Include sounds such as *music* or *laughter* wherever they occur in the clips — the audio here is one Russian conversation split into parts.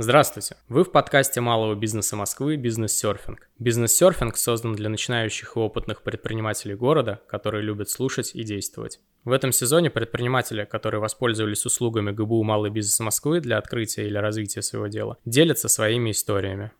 Здравствуйте! Вы в подкасте малого бизнеса Москвы «Бизнес-серфинг». Бизнес-серфинг создан для начинающих и опытных предпринимателей города, которые любят слушать и действовать. В этом сезоне предприниматели, которые воспользовались услугами ГБУ «Малый бизнес Москвы» для открытия или развития своего дела, делятся своими историями.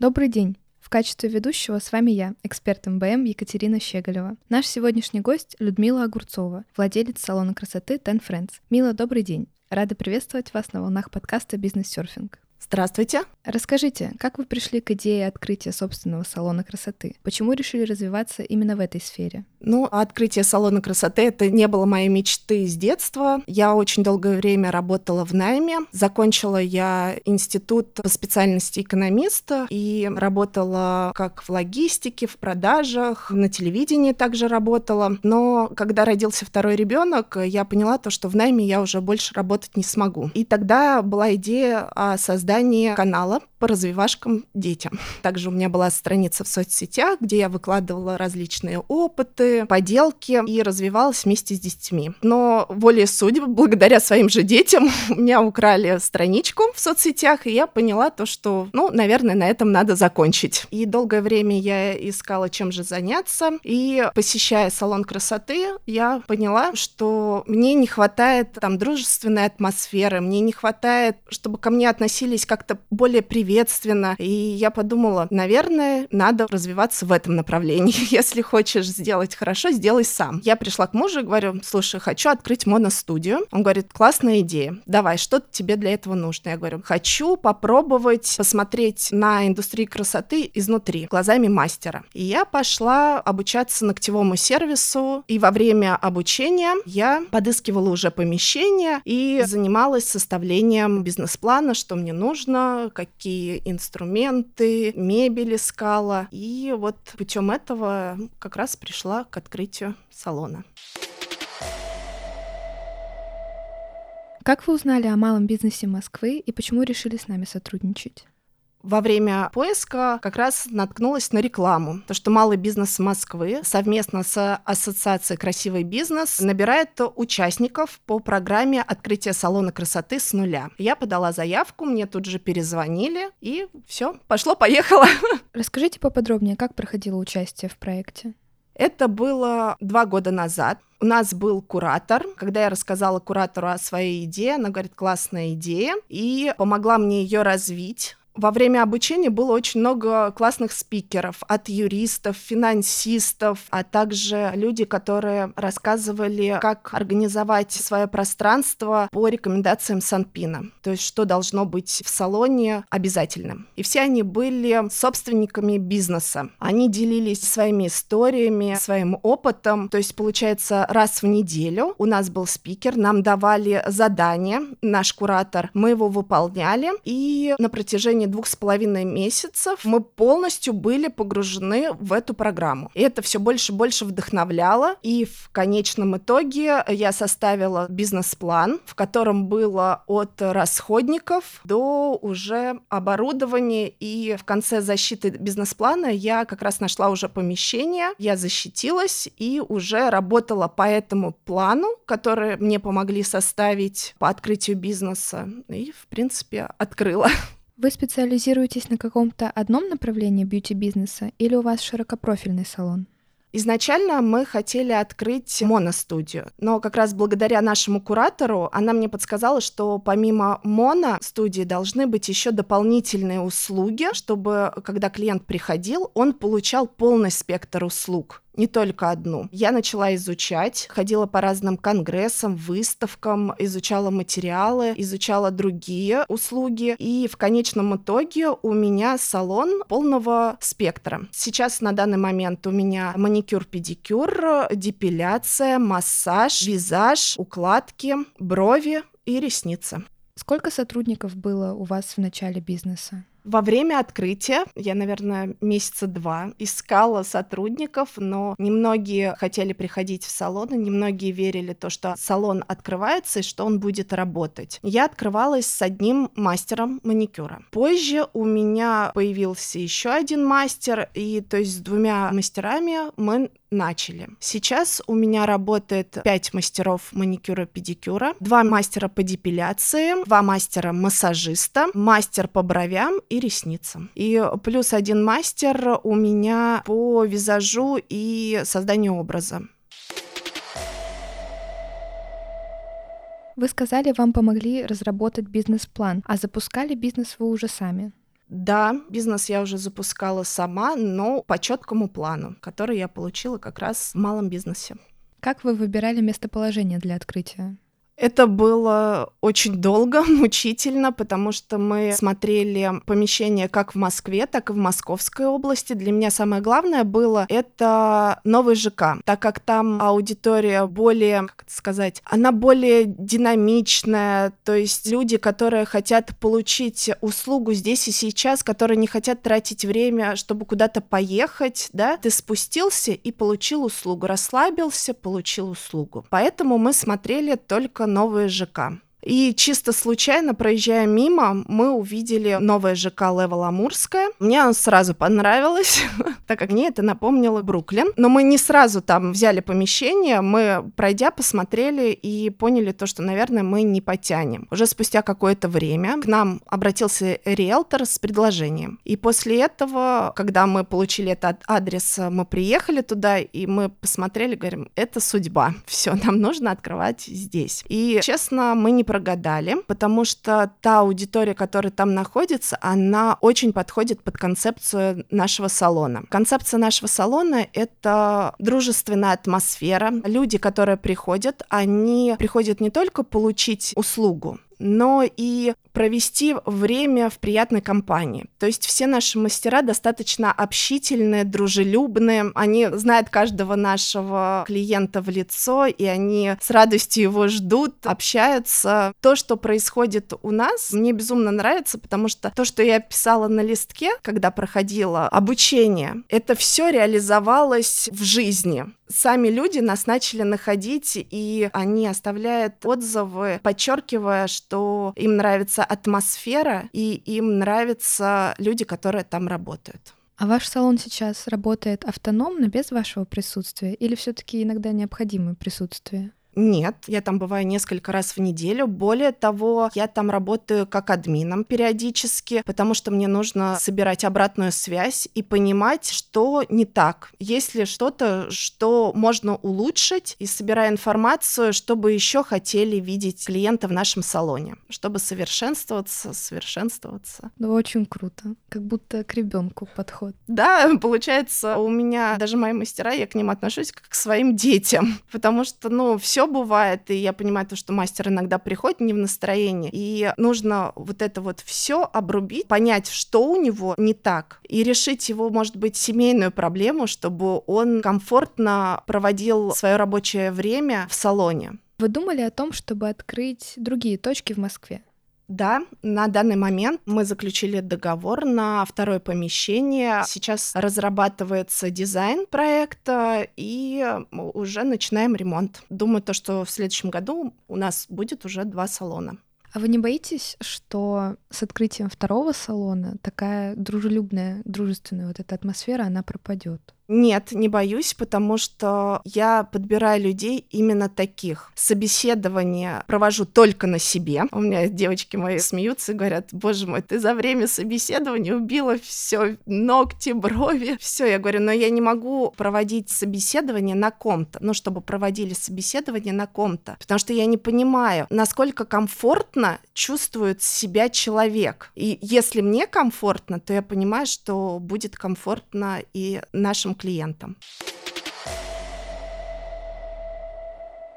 Добрый день! В качестве ведущего с вами я, эксперт МБМ Екатерина Щеголева. Наш сегодняшний гость Людмила Огурцова, владелец салона красоты Ten Friends. Мила, добрый день. Рада приветствовать вас на волнах подкаста «Бизнес-серфинг». Здравствуйте. Расскажите, как вы пришли к идее открытия собственного салона красоты? Почему решили развиваться именно в этой сфере? Ну, открытие салона красоты — это не было моей мечты с детства. Я очень долгое время работала в найме. Закончила я институт по специальности экономиста и работала как в логистике, в продажах, на телевидении также работала. Но когда родился второй ребенок, я поняла то, что в найме я уже больше работать не смогу. И тогда была идея о создании канала по развивашкам детям. Также у меня была страница в соцсетях, где я выкладывала различные опыты, поделки и развивалась вместе с детьми. Но волей судеб, благодаря своим же детям, *laughs* у меня украли страничку в соцсетях, и я поняла то, что, ну, наверное, на этом надо закончить. И долгое время я искала, чем же заняться, и посещая салон красоты, я поняла, что мне не хватает там дружественной атмосферы, мне не хватает, чтобы ко мне относились как-то более приветливо, ответственно. И я подумала, наверное, надо развиваться в этом направлении. *laughs* Если хочешь сделать хорошо, сделай сам. Я пришла к мужу и говорю, слушай, хочу открыть моностудию. Он говорит, классная идея, давай, что тебе для этого нужно? Я говорю, хочу попробовать посмотреть на индустрию красоты изнутри, глазами мастера. И я пошла обучаться ногтевому сервису, и во время обучения я подыскивала уже помещение и занималась составлением бизнес-плана, что мне нужно, какие инструменты, мебель искала. И вот путем этого как раз пришла к открытию салона. Как вы узнали о малом бизнесе Москвы и почему решили с нами сотрудничать? Во время поиска как раз наткнулась на рекламу. То, что малый бизнес Москвы совместно с Ассоциацией «Красивый бизнес» набирает участников по программе открытия салона красоты с нуля. Я подала заявку, мне тут же перезвонили, и все, пошло-поехало. *laughs* Расскажите поподробнее, как проходило участие в проекте? Это было два года назад. У нас был куратор. Когда я рассказала куратору о своей идее, она говорит, классная идея, и помогла мне ее развить во время обучения было очень много классных спикеров, от юристов, финансистов, а также люди, которые рассказывали, как организовать свое пространство по рекомендациям Санпина, то есть что должно быть в салоне обязательным. И все они были собственниками бизнеса. Они делились своими историями, своим опытом, то есть получается раз в неделю у нас был спикер, нам давали задание, наш куратор, мы его выполняли, и на протяжении течение двух с половиной месяцев мы полностью были погружены в эту программу. И это все больше и больше вдохновляло. И в конечном итоге я составила бизнес-план, в котором было от расходников до уже оборудования. И в конце защиты бизнес-плана я как раз нашла уже помещение, я защитилась и уже работала по этому плану, который мне помогли составить по открытию бизнеса. И, в принципе, открыла. *laughs* Вы специализируетесь на каком-то одном направлении бьюти-бизнеса или у вас широкопрофильный салон? Изначально мы хотели открыть моностудию, но как раз благодаря нашему куратору она мне подсказала, что помимо моно-студии должны быть еще дополнительные услуги, чтобы когда клиент приходил, он получал полный спектр услуг не только одну. Я начала изучать, ходила по разным конгрессам, выставкам, изучала материалы, изучала другие услуги, и в конечном итоге у меня салон полного спектра. Сейчас на данный момент у меня маникюр-педикюр, депиляция, массаж, визаж, укладки, брови и ресницы. Сколько сотрудников было у вас в начале бизнеса? Во время открытия я, наверное, месяца два искала сотрудников, но немногие хотели приходить в салон, и немногие верили то, что салон открывается и что он будет работать. Я открывалась с одним мастером маникюра. Позже у меня появился еще один мастер, и то есть с двумя мастерами мы начали. Сейчас у меня работает 5 мастеров маникюра-педикюра, 2 мастера по депиляции, 2 мастера-массажиста, мастер по бровям и ресницам. И плюс один мастер у меня по визажу и созданию образа. Вы сказали, вам помогли разработать бизнес-план, а запускали бизнес вы уже сами. Да, бизнес я уже запускала сама, но по четкому плану, который я получила как раз в малом бизнесе. Как вы выбирали местоположение для открытия? Это было очень долго, *laughs* мучительно, потому что мы смотрели помещения как в Москве, так и в Московской области. Для меня самое главное было это новый ЖК, так как там аудитория более, как это сказать, она более динамичная, то есть люди, которые хотят получить услугу здесь и сейчас, которые не хотят тратить время, чтобы куда-то поехать, да, ты спустился и получил услугу, расслабился, получил услугу. Поэтому мы смотрели только новые ЖК. И чисто случайно, проезжая мимо, мы увидели новое ЖК Левел Амурское. Мне оно сразу понравилось, *laughs* так как мне это напомнило Бруклин. Но мы не сразу там взяли помещение, мы, пройдя, посмотрели и поняли то, что, наверное, мы не потянем. Уже спустя какое-то время к нам обратился риэлтор с предложением. И после этого, когда мы получили этот адрес, мы приехали туда, и мы посмотрели, говорим, это судьба. Все, нам нужно открывать здесь. И, честно, мы не прогадали, потому что та аудитория, которая там находится, она очень подходит под концепцию нашего салона. Концепция нашего салона — это дружественная атмосфера. Люди, которые приходят, они приходят не только получить услугу, но и провести время в приятной компании. То есть все наши мастера достаточно общительные, дружелюбные, они знают каждого нашего клиента в лицо, и они с радостью его ждут, общаются. То, что происходит у нас, мне безумно нравится, потому что то, что я писала на листке, когда проходила обучение, это все реализовалось в жизни сами люди нас начали находить, и они оставляют отзывы, подчеркивая, что им нравится атмосфера, и им нравятся люди, которые там работают. А ваш салон сейчас работает автономно, без вашего присутствия, или все-таки иногда необходимо присутствие? Нет, я там бываю несколько раз в неделю. Более того, я там работаю как админом периодически, потому что мне нужно собирать обратную связь и понимать, что не так. Есть ли что-то, что можно улучшить, и собирая информацию, чтобы еще хотели видеть клиента в нашем салоне, чтобы совершенствоваться, совершенствоваться. Ну, очень круто. Как будто к ребенку подход. Да, *laughs* получается, у меня даже мои мастера, я к ним отношусь как к своим детям, *laughs* потому что, ну, все бывает, и я понимаю то, что мастер иногда приходит не в настроении, и нужно вот это вот все обрубить, понять, что у него не так, и решить его, может быть, семейную проблему, чтобы он комфортно проводил свое рабочее время в салоне. Вы думали о том, чтобы открыть другие точки в Москве? Да, на данный момент мы заключили договор на второе помещение. Сейчас разрабатывается дизайн проекта и уже начинаем ремонт. Думаю, то, что в следующем году у нас будет уже два салона. А вы не боитесь, что с открытием второго салона такая дружелюбная, дружественная вот эта атмосфера, она пропадет? Нет, не боюсь, потому что я подбираю людей именно таких. Собеседование провожу только на себе. У меня девочки мои смеются и говорят, боже мой, ты за время собеседования убила все ногти, брови, все. Я говорю, но я не могу проводить собеседование на ком-то, ну, чтобы проводили собеседование на ком-то, потому что я не понимаю, насколько комфортно чувствует себя человек. И если мне комфортно, то я понимаю, что будет комфортно и нашим клиентам.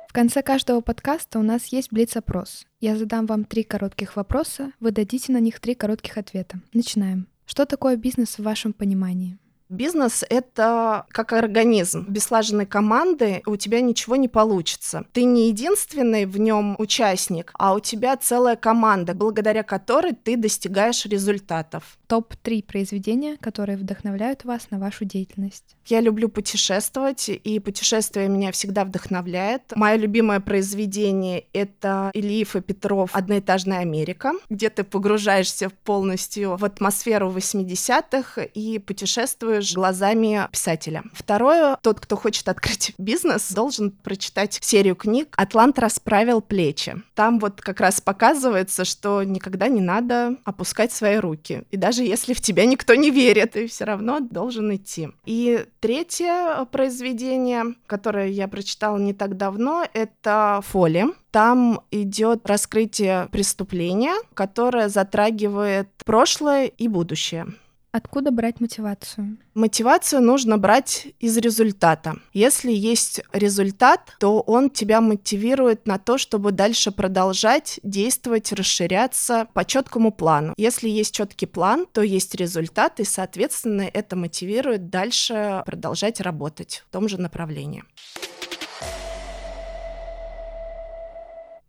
В конце каждого подкаста у нас есть блиц-опрос. Я задам вам три коротких вопроса, вы дадите на них три коротких ответа. Начинаем. Что такое бизнес в вашем понимании? Бизнес — это как организм. Без слаженной команды у тебя ничего не получится. Ты не единственный в нем участник, а у тебя целая команда, благодаря которой ты достигаешь результатов. Топ-3 произведения, которые вдохновляют вас на вашу деятельность. Я люблю путешествовать, и путешествие меня всегда вдохновляет. Мое любимое произведение — это Ильев и Петров «Одноэтажная Америка», где ты погружаешься полностью в атмосферу 80-х и путешествуешь глазами писателя. Второе, тот, кто хочет открыть *laughs* бизнес, должен прочитать серию книг «Атлант расправил плечи». Там вот как раз показывается, что никогда не надо опускать свои руки. И даже если в тебя никто не верит, ты все равно должен идти. И третье произведение, которое я прочитала не так давно, это «Фоли». Там идет раскрытие преступления, которое затрагивает прошлое и будущее. Откуда брать мотивацию? Мотивацию нужно брать из результата. Если есть результат, то он тебя мотивирует на то, чтобы дальше продолжать действовать, расширяться по четкому плану. Если есть четкий план, то есть результат, и, соответственно, это мотивирует дальше продолжать работать в том же направлении.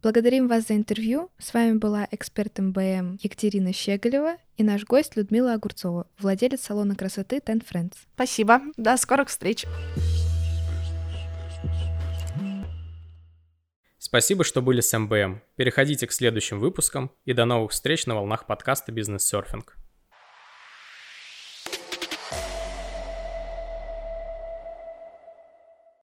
Благодарим вас за интервью. С вами была эксперт МБМ Екатерина Щеголева и наш гость Людмила Огурцова, владелец салона красоты Ten Friends. Спасибо. До скорых встреч. Спасибо, что были с МБМ. Переходите к следующим выпускам и до новых встреч на волнах подкаста «Бизнес-серфинг».